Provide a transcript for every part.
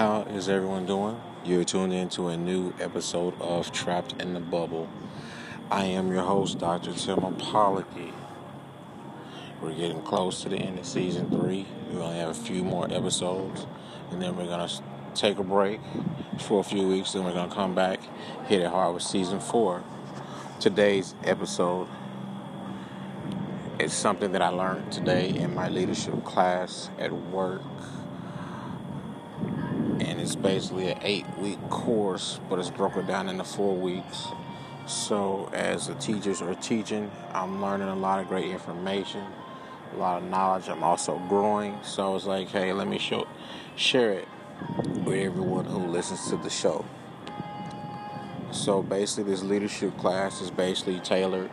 How is everyone doing? You're tuned in to a new episode of Trapped in the Bubble. I am your host, Dr. Tim Apology. We're getting close to the end of season three. We only have a few more episodes, and then we're going to take a break for a few weeks. Then we're going to come back, hit it hard with season four. Today's episode is something that I learned today in my leadership class at work it's basically an eight week course, but it's broken down into four weeks. So, as the teachers are teaching, I'm learning a lot of great information, a lot of knowledge. I'm also growing. So, it's like, hey, let me show, share it with everyone who listens to the show. So, basically, this leadership class is basically tailored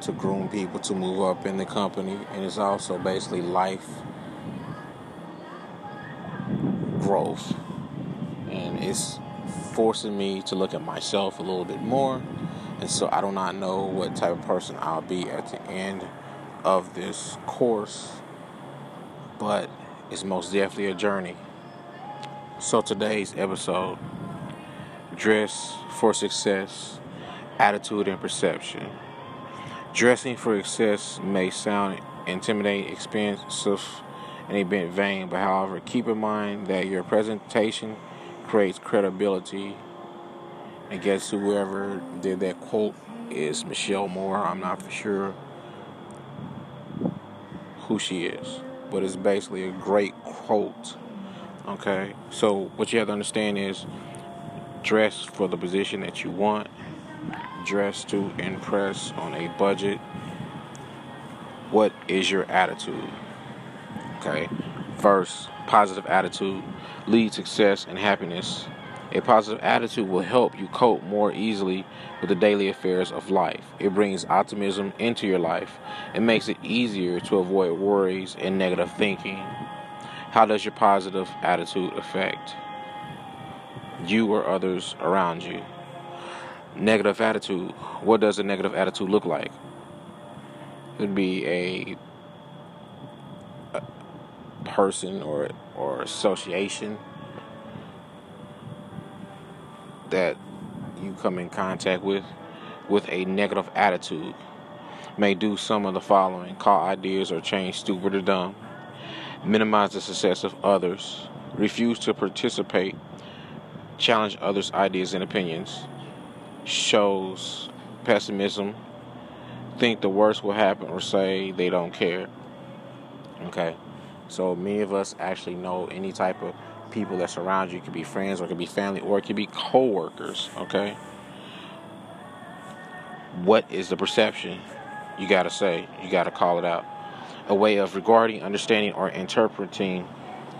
to groom people to move up in the company, and it's also basically life growth it's forcing me to look at myself a little bit more. And so I do not know what type of person I'll be at the end of this course, but it's most definitely a journey. So today's episode dress for success, attitude and perception. Dressing for success may sound intimidating, expensive, and a bit vain, but however, keep in mind that your presentation creates credibility. I guess whoever did that quote is Michelle Moore. I'm not for sure who she is, but it's basically a great quote. Okay, so what you have to understand is dress for the position that you want, dress to impress on a budget. What is your attitude? Okay, first, positive attitude lead success and happiness. A positive attitude will help you cope more easily with the daily affairs of life. It brings optimism into your life. It makes it easier to avoid worries and negative thinking. How does your positive attitude affect you or others around you? Negative attitude. What does a negative attitude look like? It would be a person or or association that you come in contact with with a negative attitude may do some of the following. Call ideas or change stupid or dumb. Minimize the success of others. Refuse to participate. Challenge others ideas and opinions. Shows pessimism. Think the worst will happen or say they don't care. Okay so many of us actually know any type of people that surround you. It could be friends or it could be family or it could be co-workers, okay? What is the perception? You got to say, you got to call it out. A way of regarding, understanding, or interpreting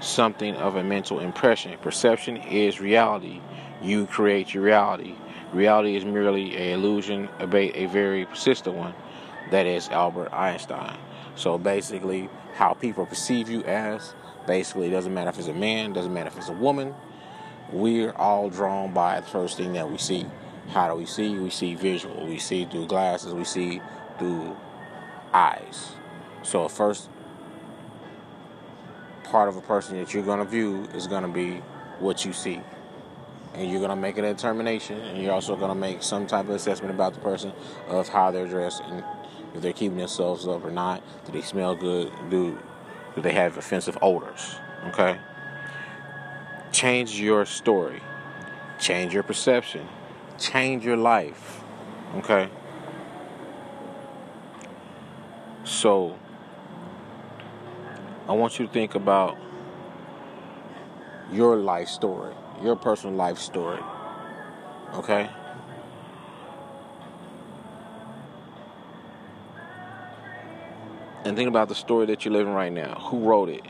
something of a mental impression. Perception is reality. You create your reality. Reality is merely an illusion, a, a very persistent one. That is Albert Einstein. So basically, how people perceive you as. Basically, it doesn't matter if it's a man, doesn't matter if it's a woman. We're all drawn by the first thing that we see. How do we see? We see visual. We see through glasses. We see through eyes. So, first part of a person that you're going to view is going to be what you see. And you're going to make a determination, and you're also going to make some type of assessment about the person of how they're dressed and if they're keeping themselves up or not. Do they smell good? Do do they have offensive odors? Okay. Change your story. Change your perception. Change your life. Okay. So I want you to think about your life story, your personal life story. Okay? And think about the story that you're living right now. Who wrote it?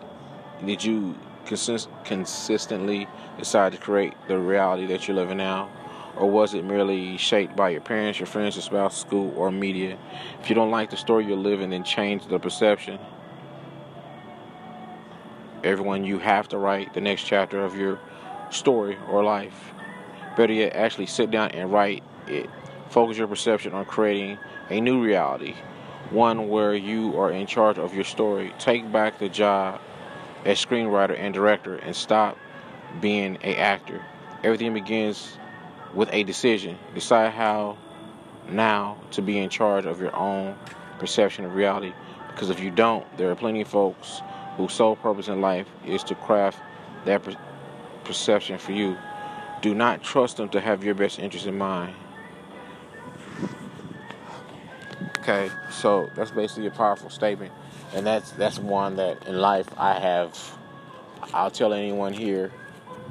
Did you consist- consistently decide to create the reality that you're living now? Or was it merely shaped by your parents, your friends, your spouse, school, or media? If you don't like the story you're living, then change the perception. Everyone, you have to write the next chapter of your story or life. Better yet, actually sit down and write it. Focus your perception on creating a new reality one where you are in charge of your story. Take back the job as screenwriter and director and stop being a actor. Everything begins with a decision. Decide how now to be in charge of your own perception of reality. Because if you don't, there are plenty of folks whose sole purpose in life is to craft that per- perception for you. Do not trust them to have your best interest in mind. Okay, so that's basically a powerful statement, and that's that's one that in life I have. I'll tell anyone here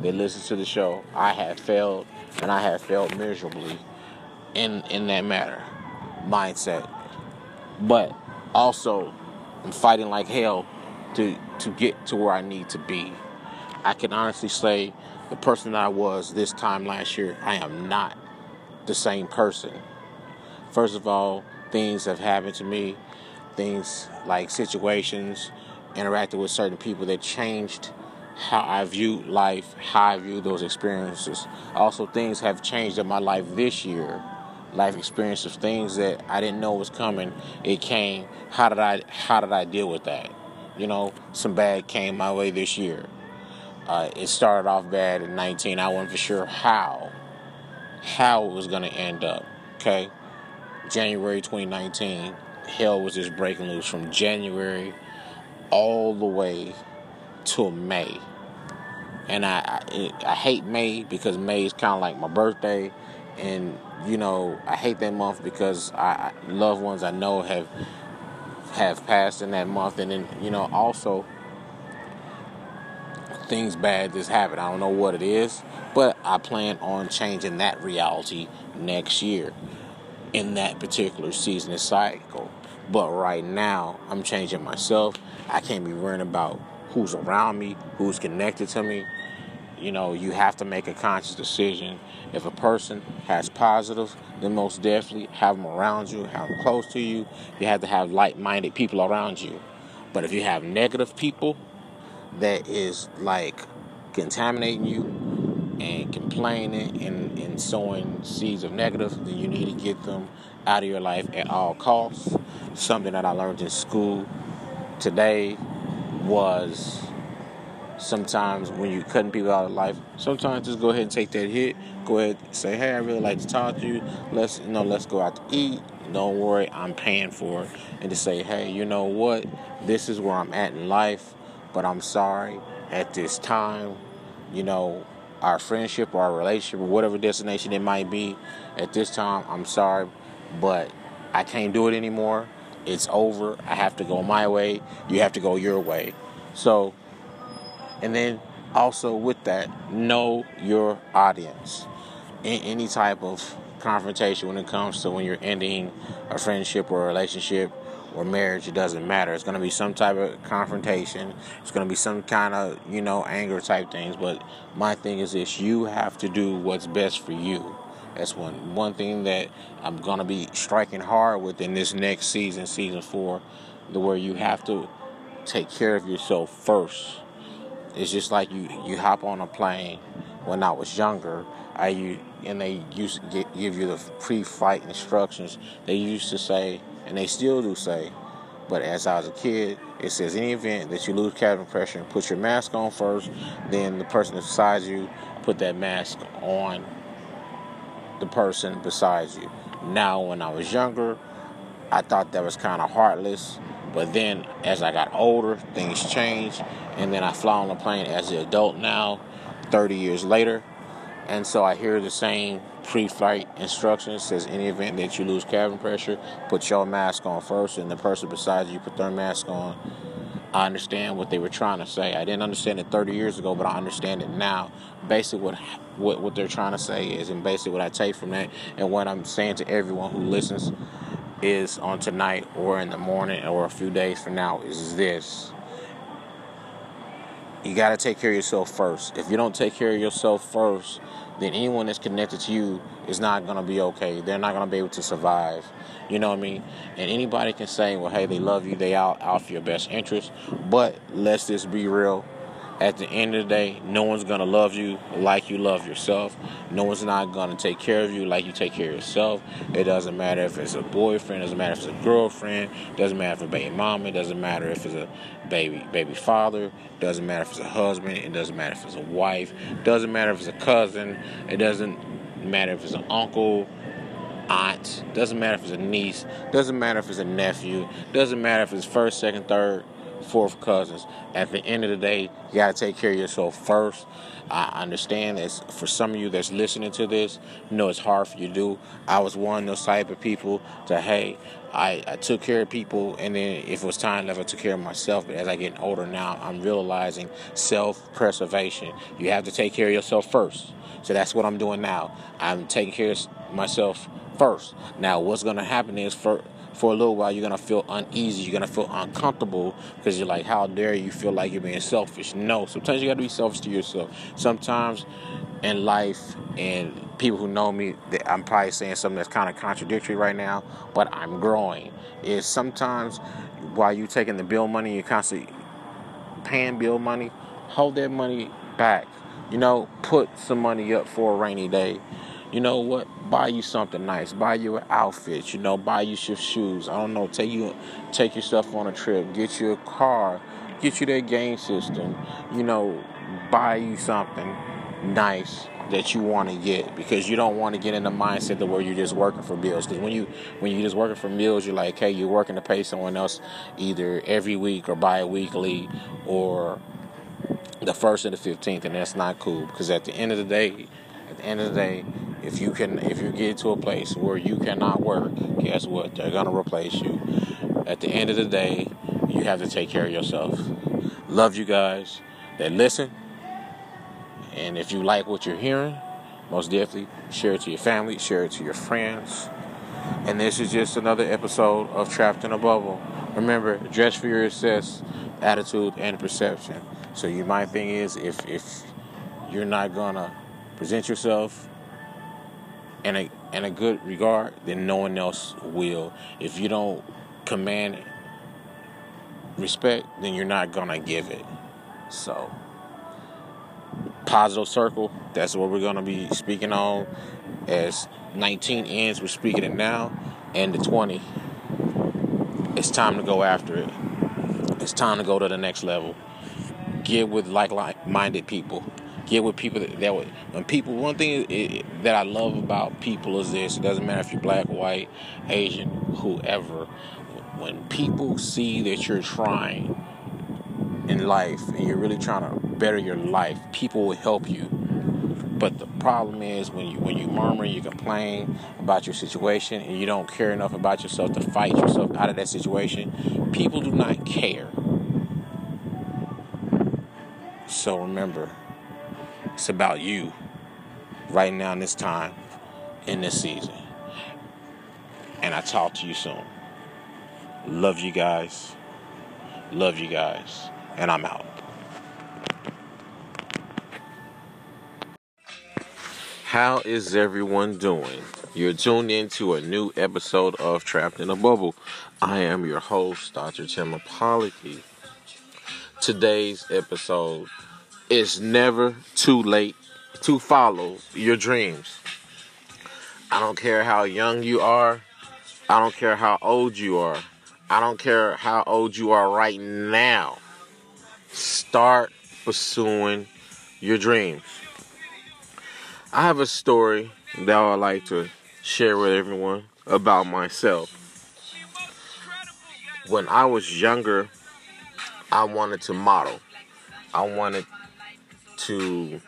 that listens to the show, I have failed, and I have failed miserably in in that matter, mindset. But also, I'm fighting like hell to to get to where I need to be. I can honestly say the person that I was this time last year, I am not the same person. First of all, things have happened to me, things like situations, interacting with certain people that changed how I view life, how I view those experiences. Also, things have changed in my life this year. Life experiences, things that I didn't know was coming. It came. How did I? How did I deal with that? You know, some bad came my way this year. Uh, it started off bad in 19. I wasn't for sure how, how it was going to end up. Okay, January 2019, hell was just breaking loose from January all the way till May. And I, I, I hate May because May is kind of like my birthday, and you know I hate that month because I, I loved ones I know have have passed in that month, and then you know also things bad just happen. I don't know what it is, but I plan on changing that reality next year in that particular season and cycle. But right now, I'm changing myself. I can't be worrying about who's around me, who's connected to me. You know, you have to make a conscious decision. If a person has positive, then most definitely have them around you, have them close to you. You have to have like minded people around you. But if you have negative people that is like contaminating you and complaining and, and sowing seeds of negative, then you need to get them out of your life at all costs. Something that I learned in school today was sometimes when you're cutting people out of life, sometimes just go ahead and take that hit. Go ahead and say, hey, I really like to talk to you. Let's you know, let's go out to eat. Don't worry, I'm paying for it. And to say, hey, you know what? This is where I'm at in life, but I'm sorry at this time, you know, our friendship or our relationship or whatever destination it might be, at this time, I'm sorry, but I can't do it anymore. It's over. I have to go my way. You have to go your way. So, and then also with that, know your audience. In any type of confrontation when it comes to when you're ending a friendship or a relationship or marriage, it doesn't matter. It's going to be some type of confrontation. It's going to be some kind of, you know, anger type things. But my thing is this you have to do what's best for you. That's one one thing that I'm gonna be striking hard with in this next season, season four, the where you have to take care of yourself first. It's just like you you hop on a plane. When I was younger, I you and they used to get, give you the pre-flight instructions. They used to say, and they still do say, but as I was a kid, it says any event that you lose cabin pressure, put your mask on first. Then the person beside you put that mask on the person beside you. Now, when I was younger, I thought that was kind of heartless. But then, as I got older, things changed, and then I fly on the plane as an adult now, 30 years later, and so I hear the same pre-flight instructions says any event that you lose cabin pressure, put your mask on first, and the person beside you put their mask on. I understand what they were trying to say. I didn't understand it 30 years ago, but I understand it now. Basically, what what what they're trying to say is, and basically what I take from that, and what I'm saying to everyone who listens, is on tonight or in the morning or a few days from now is this. You got to take care of yourself first. If you don't take care of yourself first, then anyone that's connected to you is not going to be okay. They're not going to be able to survive. You know what I mean? And anybody can say, well, hey, they love you, they out, out for your best interest. But let's just be real. At the end of the day, no one's gonna love you like you love yourself. No one's not gonna take care of you like you take care of yourself. It doesn't matter if it's a boyfriend, it doesn't matter if it's a girlfriend, it doesn't matter if it's a baby mama, it doesn't matter if it's a baby baby father, it doesn't matter if it's a husband, it doesn't matter if it's a wife, it doesn't matter if it's a cousin, it doesn't matter if it's an uncle, aunt, doesn't matter if it's a niece, doesn't matter if it's a nephew, doesn't matter if it's first, second, third, fourth cousins. At the end of the day, you got to take care of yourself first. I understand that for some of you that's listening to this, you know it's hard for you to do. I was one of those type of people to, hey, I, I took care of people, and then if it was time left, I took care of myself. But as I get older now, I'm realizing self preservation. You have to take care of yourself first. So that's what I'm doing now. I'm taking care of myself first. Now, what's going to happen is for for a little while you're gonna feel uneasy you're gonna feel uncomfortable because you're like how dare you feel like you're being selfish? No sometimes you gotta be selfish to yourself. Sometimes in life and people who know me i'm probably saying something that's kind of contradictory right now but i'm growing is sometimes while you're taking the bill money you're constantly paying bill money hold that money back. You know put some money up for a rainy day you know what? Buy you something nice. Buy you an outfit. You know, buy you some shoes. I don't know. Take you, take yourself on a trip. Get you a car. Get you that game system. You know, buy you something nice that you want to get because you don't want to get in the mindset of where you're just working for bills. Because when you when you're just working for bills, you're like, hey, you're working to pay someone else either every week or bi-weekly or the first and the fifteenth, and that's not cool. Because at the end of the day, at the end of the day, if you can, if you get to a place where you cannot work, guess what? They're gonna replace you. At the end of the day, you have to take care of yourself. Love you guys that listen, and if you like what you're hearing, most definitely share it to your family, share it to your friends. And this is just another episode of Trapped in a Bubble. Remember, dress for your success, attitude, and perception. So you my thing is if if you're not gonna present yourself in a in a good regard, then no one else will. If you don't command respect, then you're not gonna give it. So positive circle, that's what we're gonna be speaking on. As 19 ends, we're speaking it now, and the 20. It's time to go after it. It's time to go to the next level. Get with like-minded people get with people that, that would when people one thing that I love about people is this it doesn't matter if you're black white Asian whoever when people see that you're trying in life and you're really trying to better your life people will help you. But the problem is when you when you murmur you complain about your situation and you don't care enough about yourself to fight yourself out of that situation people do not care. So remember it's about you right now in this time, in this season. And I talk to you soon. Love you guys. Love you guys. And I'm out. How is everyone doing? You're tuned in to a new episode of Trapped in a Bubble. I am your host, Dr. Tim Apology. Today's episode it's never too late to follow your dreams. I don't care how young you are. I don't care how old you are. I don't care how old you are right now. Start pursuing your dreams. I have a story that I would like to share with everyone about myself. When I was younger, I wanted to model. I wanted to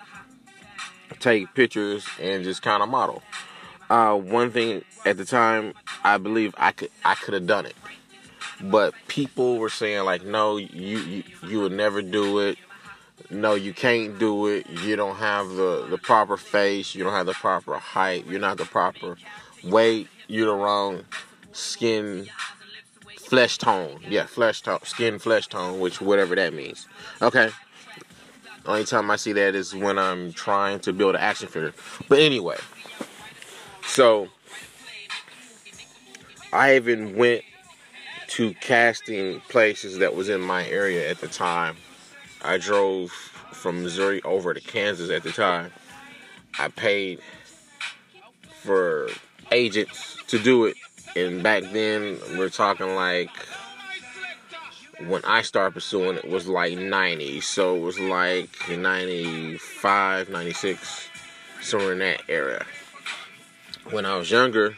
take pictures and just kind of model. Uh, one thing at the time, I believe I could I could have done it, but people were saying like, no, you you, you would never do it. No, you can't do it. You don't have the the proper face. You don't have the proper height. You're not the proper weight. You're the wrong skin flesh tone. Yeah, flesh tone, skin flesh tone, which whatever that means. Okay. Only time I see that is when I'm trying to build an action figure. But anyway, so I even went to casting places that was in my area at the time. I drove from Missouri over to Kansas at the time. I paid for agents to do it, and back then we're talking like when I started pursuing it was like 90, so it was like 95, 96, somewhere in that area. When I was younger,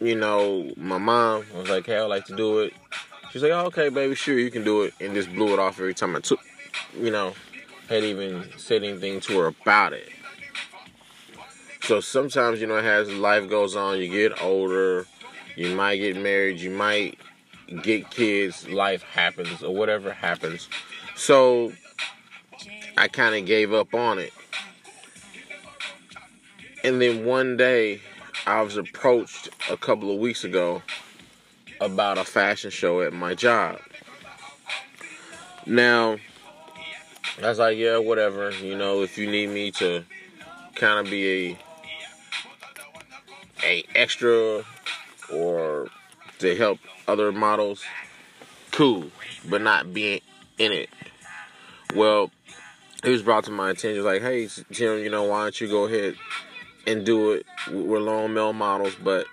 you know, my mom was like, "Hey, I like to do it." She's like, oh, "Okay, baby, sure, you can do it," and just blew it off every time I took, you know, had even said anything to her about it. So sometimes, you know, as life goes on, you get older, you might get married, you might get kids, life happens, or whatever happens. So I kind of gave up on it. And then one day, I was approached a couple of weeks ago about a fashion show at my job. Now, I was like, yeah, whatever. You know, if you need me to kind of be a a extra or to help other models, cool, but not being in it. Well, it was brought to my attention like, hey, Jim, you know, why don't you go ahead and do it? We're long male models, but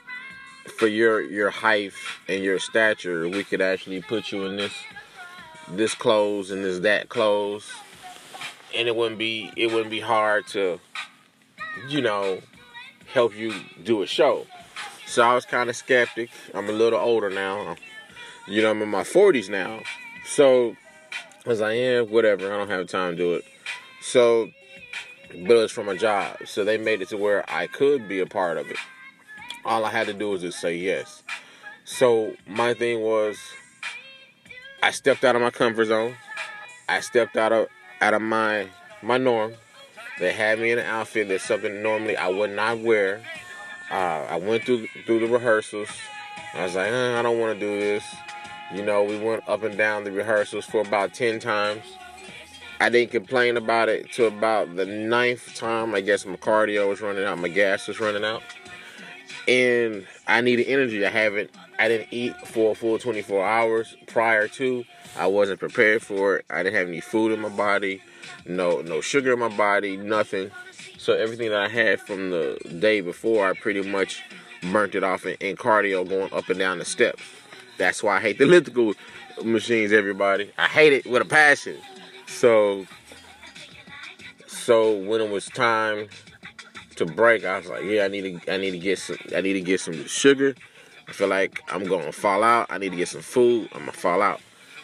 for your your height and your stature, we could actually put you in this this clothes and this that clothes, and it wouldn't be it wouldn't be hard to, you know, help you do a show. So I was kind of skeptic. I'm a little older now. You know, I'm in my 40s now. So as I am, whatever. I don't have time to do it. So, but it was from a job. So they made it to where I could be a part of it. All I had to do was just say yes. So my thing was, I stepped out of my comfort zone. I stepped out of out of my my norm. They had me in an outfit that's something normally I would not wear. Uh, I went through through the rehearsals. I was like, eh, I don't want to do this. You know, we went up and down the rehearsals for about ten times. I didn't complain about it till about the ninth time. I guess my cardio was running out, my gas was running out, and I needed energy. I haven't, I didn't eat for a full 24 hours prior to. I wasn't prepared for it. I didn't have any food in my body, no, no sugar in my body, nothing. So everything that I had from the day before, I pretty much burnt it off in, in cardio going up and down the steps. That's why I hate the elliptical machines, everybody. I hate it with a passion. So, so when it was time to break, I was like, yeah, I need to, I need to get some, I need to get some sugar. I feel like I'm gonna fall out. I need to get some food. I'm gonna fall out.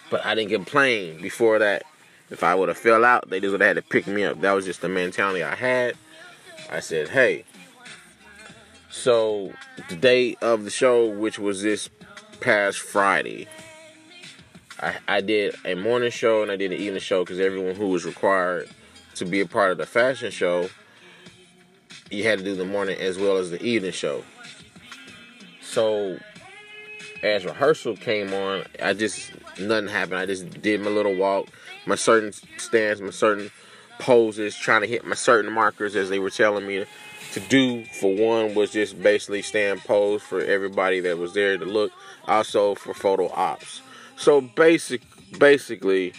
But I didn't complain before that. If I would have fell out, they just would have had to pick me up. That was just the mentality I had. I said, hey. So the day of the show, which was this past Friday, I, I did a morning show and I did an evening show because everyone who was required to be a part of the fashion show, you had to do the morning as well as the evening show. So as rehearsal came on, I just nothing happened. I just did my little walk, my certain stance, my certain poses, trying to hit my certain markers as they were telling me to do. For one, was just basically stand pose for everybody that was there to look. Also for photo ops. So basic, basically,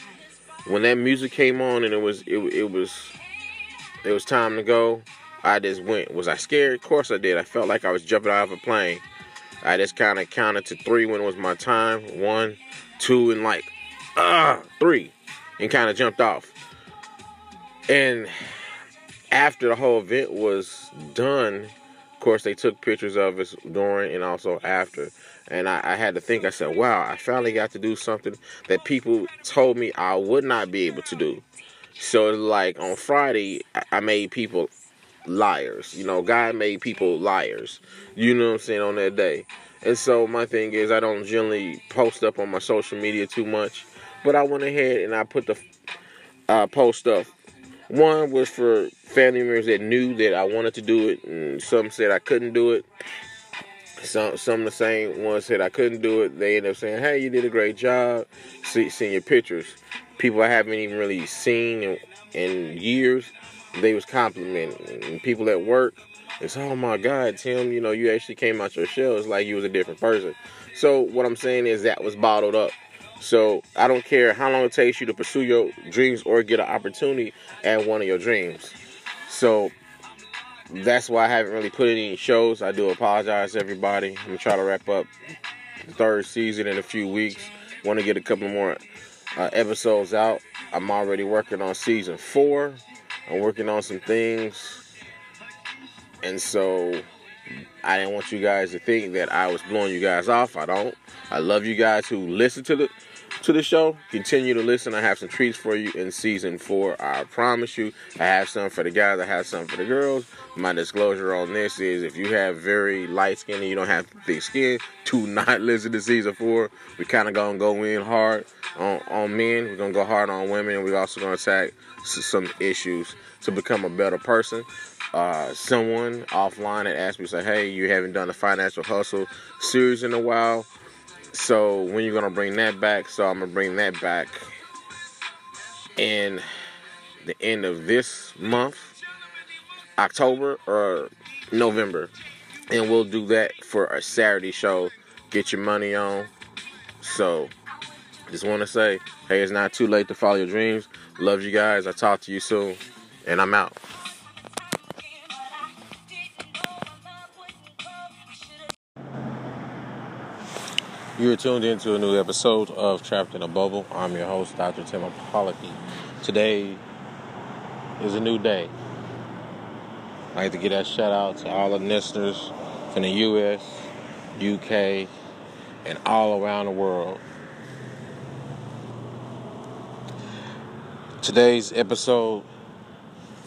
when that music came on and it was it, it was it was time to go, I just went. Was I scared? Of course I did. I felt like I was jumping out of a plane. I just kind of counted to three when it was my time. One, two, and like, ah, three, and kind of jumped off. And after the whole event was done, of course, they took pictures of us during and also after. And I, I, had to think, I said, wow, I finally got to do something that people told me I would not be able to do. So, like on Friday, I made people liars. You know, God made people liars. You know what I'm saying, on that day. And so, my thing is, I don't generally post up on my social media too much. But I went ahead and I put the uh, post up one was for family members that knew that I wanted to do it, and some said I couldn't do it. Some some the same ones said I couldn't do it. They ended up saying, "Hey, you did a great job." See, seeing your pictures, people I haven't even really seen in, in years, they was complimenting. And people at work, it's oh my God, Tim, you know you actually came out your shell. It's like you was a different person. So what I'm saying is that was bottled up. So I don't care how long it takes you to pursue your dreams or get an opportunity at one of your dreams. So that's why I haven't really put any shows. I do apologize, everybody. I'm try to wrap up the third season in a few weeks. Want to get a couple more uh, episodes out. I'm already working on season four. I'm working on some things, and so I didn't want you guys to think that I was blowing you guys off. I don't. I love you guys who listen to the to the show. Continue to listen. I have some treats for you in season four. I promise you. I have some for the guys. I have some for the girls. My disclosure on this is if you have very light skin and you don't have thick skin, do not listen to season four. We kind of gonna go in hard on, on men. We're gonna go hard on women, and we're also gonna attack some issues to become a better person. Uh, someone offline had asked me, say, "Hey, you haven't done the financial hustle series in a while." So when you're gonna bring that back? So I'm gonna bring that back in the end of this month, October or November, and we'll do that for a Saturday show. Get your money on. So just want to say, hey, it's not too late to follow your dreams. Love you guys. I'll talk to you soon, and I'm out. You are tuned into a new episode of Trapped in a Bubble. I'm your host, Dr. Tim Apollocky. Today is a new day. I'd like to give that shout out to all the listeners from the US, UK, and all around the world. Today's episode,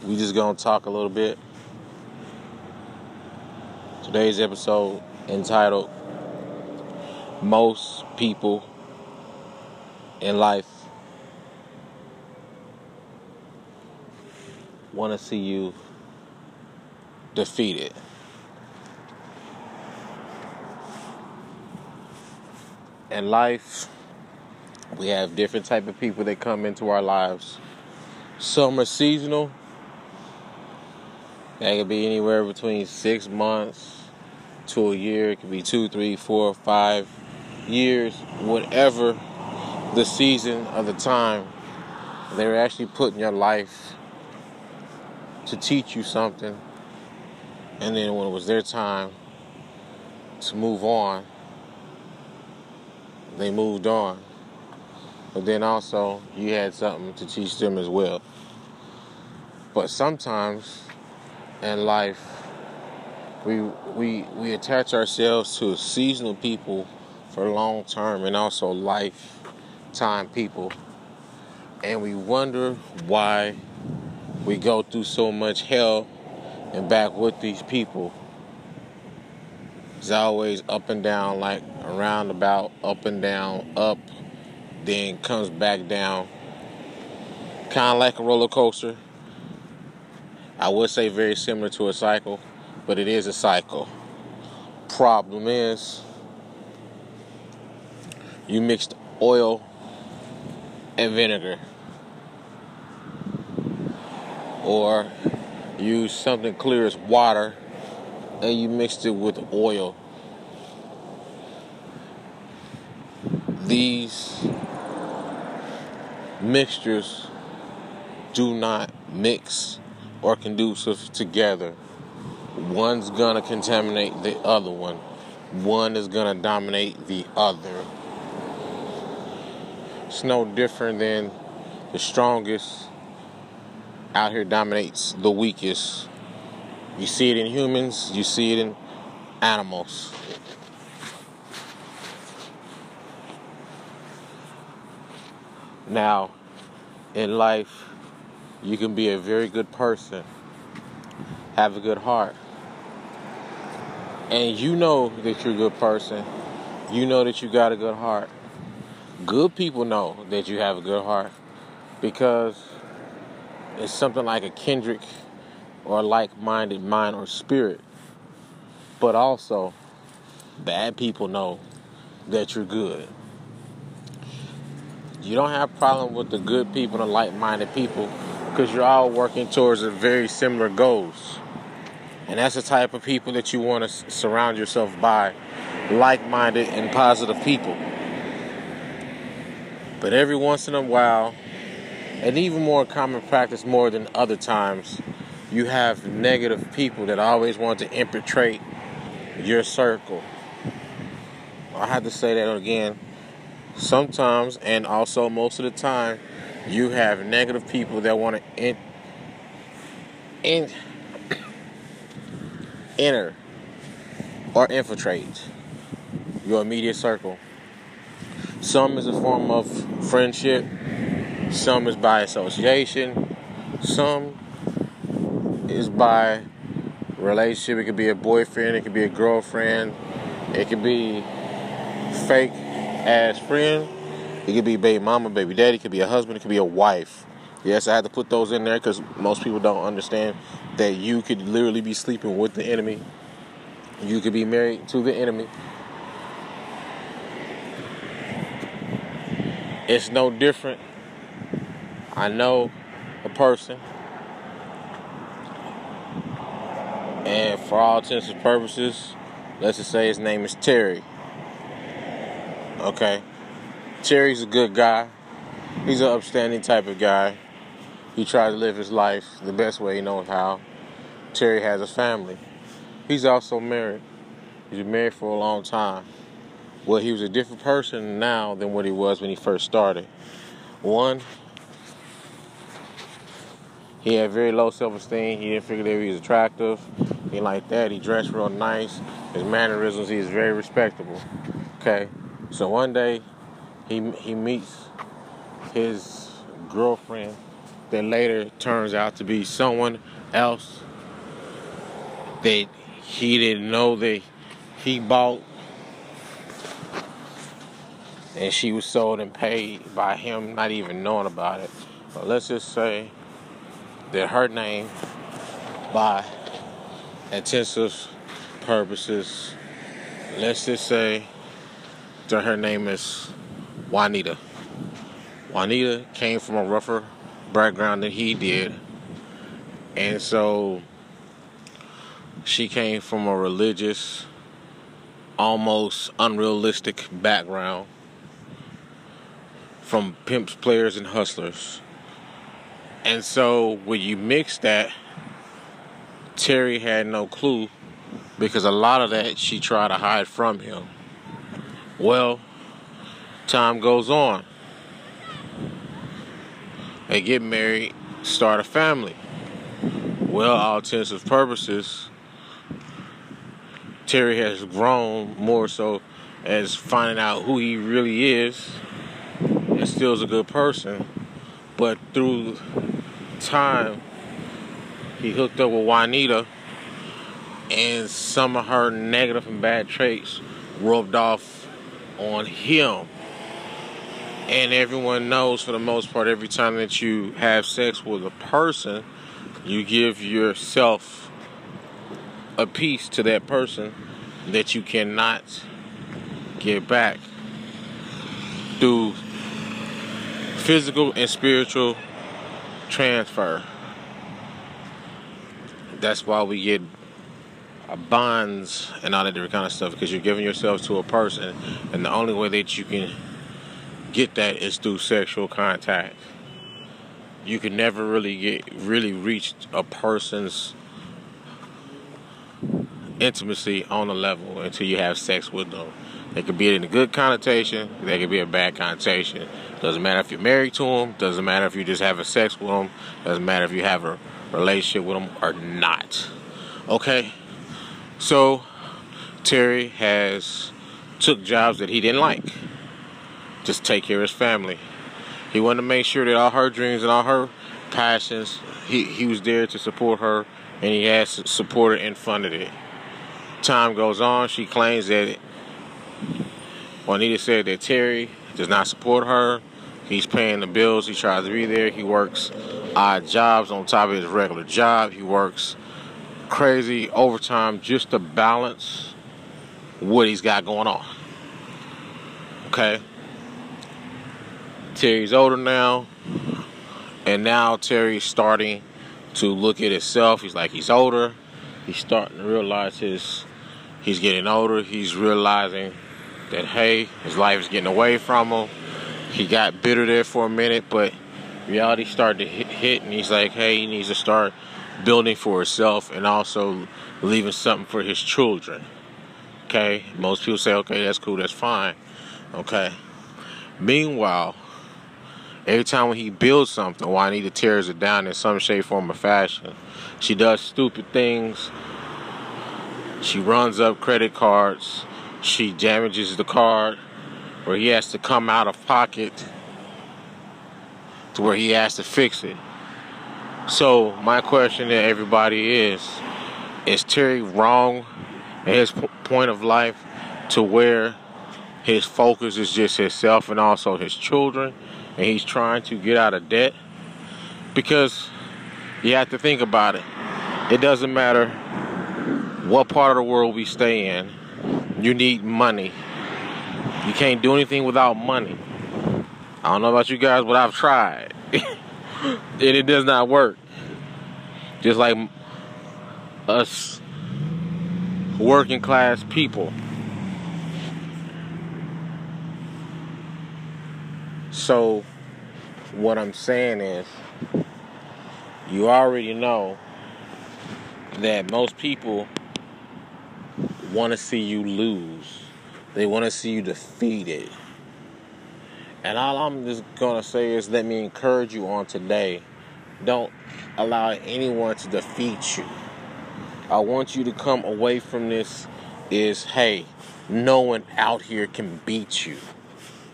we just gonna talk a little bit. Today's episode entitled most people in life want to see you defeated. In life, we have different type of people that come into our lives. Some are seasonal. That could be anywhere between six months to a year. It could be two, three, four, five years, whatever the season of the time, they were actually put in your life to teach you something. And then when it was their time to move on, they moved on. But then also, you had something to teach them as well. But sometimes in life, we we we attach ourselves to seasonal people for long term and also lifetime people. And we wonder why we go through so much hell and back with these people. It's always up and down, like around about, up and down, up, then comes back down. Kind of like a roller coaster. I would say very similar to a cycle, but it is a cycle. Problem is, you mixed oil and vinegar. Or use something clear as water and you mixed it with oil. These mixtures do not mix or conducive together. One's gonna contaminate the other one. One is gonna dominate the other. It's no different than the strongest out here dominates the weakest. You see it in humans, you see it in animals. Now, in life, you can be a very good person, have a good heart, and you know that you're a good person, you know that you got a good heart good people know that you have a good heart because it's something like a kindred or like minded mind or spirit. But also, bad people know that you're good. You don't have a problem with the good people and like minded people because you're all working towards a very similar goals. And that's the type of people that you want to surround yourself by like minded and positive people. But every once in a while, and even more common practice more than other times, you have negative people that always want to infiltrate your circle. I have to say that again. Sometimes, and also most of the time, you have negative people that want to in, in, enter or infiltrate your immediate circle. Some is a form of friendship, some is by association, some is by relationship. It could be a boyfriend, it could be a girlfriend, it could be fake ass friend, it could be baby mama, baby daddy, it could be a husband, it could be a wife. Yes, I had to put those in there because most people don't understand that you could literally be sleeping with the enemy. You could be married to the enemy. It's no different. I know a person, and for all intents and purposes, let's just say his name is Terry. Okay? Terry's a good guy. He's an upstanding type of guy. He tries to live his life the best way he knows how. Terry has a family. He's also married. He's been married for a long time. Well, he was a different person now than what he was when he first started. One, he had very low self-esteem. He didn't figure that he was attractive. He like that. He dressed real nice. His mannerisms, he is very respectable. Okay, so one day he he meets his girlfriend that later turns out to be someone else that he didn't know that he bought and she was sold and paid by him not even knowing about it. But let's just say that her name by intensive purposes, let's just say that her name is Juanita. Juanita came from a rougher background than he did. And so she came from a religious, almost unrealistic background from pimps, players, and hustlers. And so when you mix that, Terry had no clue because a lot of that she tried to hide from him. Well, time goes on. They get married, start a family. Well, all intents and purposes, Terry has grown more so as finding out who he really is and still is a good person. But through time, he hooked up with Juanita, and some of her negative and bad traits rubbed off on him. And everyone knows, for the most part, every time that you have sex with a person, you give yourself a piece to that person that you cannot get back through physical and spiritual transfer. That's why we get bonds and all that different kind of stuff because you're giving yourself to a person, and the only way that you can get that is through sexual contact. You can never really get really reach a person's intimacy on a level until you have sex with them. It could be in a good connotation, they could be a bad connotation. Doesn't matter if you're married to them, doesn't matter if you're just having sex with them, doesn't matter if you have a relationship with them or not. Okay? So Terry has took jobs that he didn't like. Just take care of his family. He wanted to make sure that all her dreams and all her passions, he, he was there to support her and he has supported and funded it. Time goes on, she claims that Juanita said that Terry does not support her. He's paying the bills. He tries to be there. He works odd jobs on top of his regular job. He works crazy overtime just to balance what he's got going on. Okay. Terry's older now. And now Terry's starting to look at himself. He's like he's older. He's starting to realize his he's getting older. He's realizing that hey, his life is getting away from him. He got bitter there for a minute, but reality started to hit, and he's like, hey, he needs to start building for himself and also leaving something for his children. Okay, most people say, okay, that's cool, that's fine. Okay. Meanwhile, every time when he builds something, Juanita tears it down in some shape, form, or fashion. She does stupid things. She runs up credit cards. She damages the card where he has to come out of pocket to where he has to fix it. So my question to everybody is: Is Terry wrong in his point of life to where his focus is just himself and also his children, and he's trying to get out of debt? Because you have to think about it. It doesn't matter what part of the world we stay in. You need money. You can't do anything without money. I don't know about you guys, but I've tried. and it does not work. Just like us working class people. So, what I'm saying is, you already know that most people want to see you lose, they want to see you defeated. And all I'm just going to say is let me encourage you on today. Don't allow anyone to defeat you. I want you to come away from this is hey, no one out here can beat you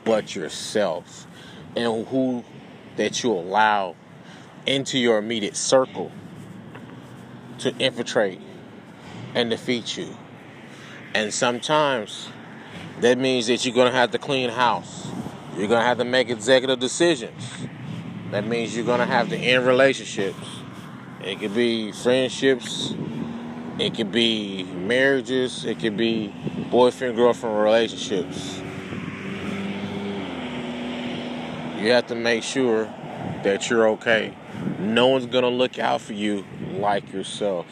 but yourself. And who that you allow into your immediate circle to infiltrate and defeat you. And sometimes that means that you're going to have to clean house. You're going to have to make executive decisions. That means you're going to have to end relationships. It could be friendships, it could be marriages, it could be boyfriend girlfriend relationships. You have to make sure that you're okay. No one's going to look out for you like yourself.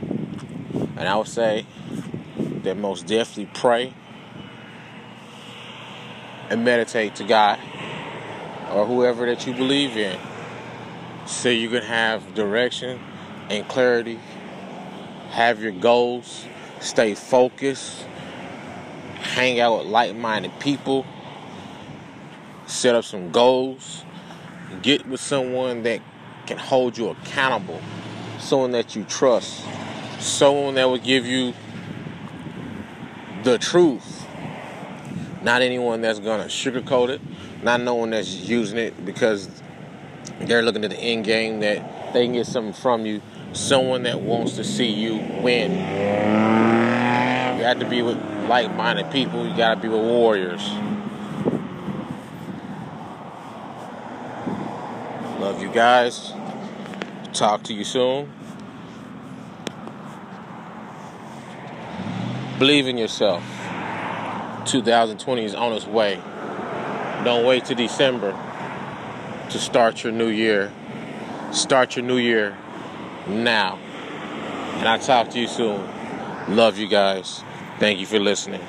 And I would say that most definitely pray and meditate to God or whoever that you believe in. So you can have direction and clarity, have your goals, stay focused, hang out with like minded people, set up some goals, get with someone that can hold you accountable, someone that you trust, someone that will give you the truth not anyone that's gonna sugarcoat it, not no one that's using it because they're looking at the end game that they can get something from you. Someone that wants to see you win. You have to be with like-minded people. You gotta be with warriors. Love you guys. Talk to you soon. Believe in yourself. 2020 is on its way. Don't wait till December to start your new year. Start your new year now. And I'll talk to you soon. Love you guys. Thank you for listening.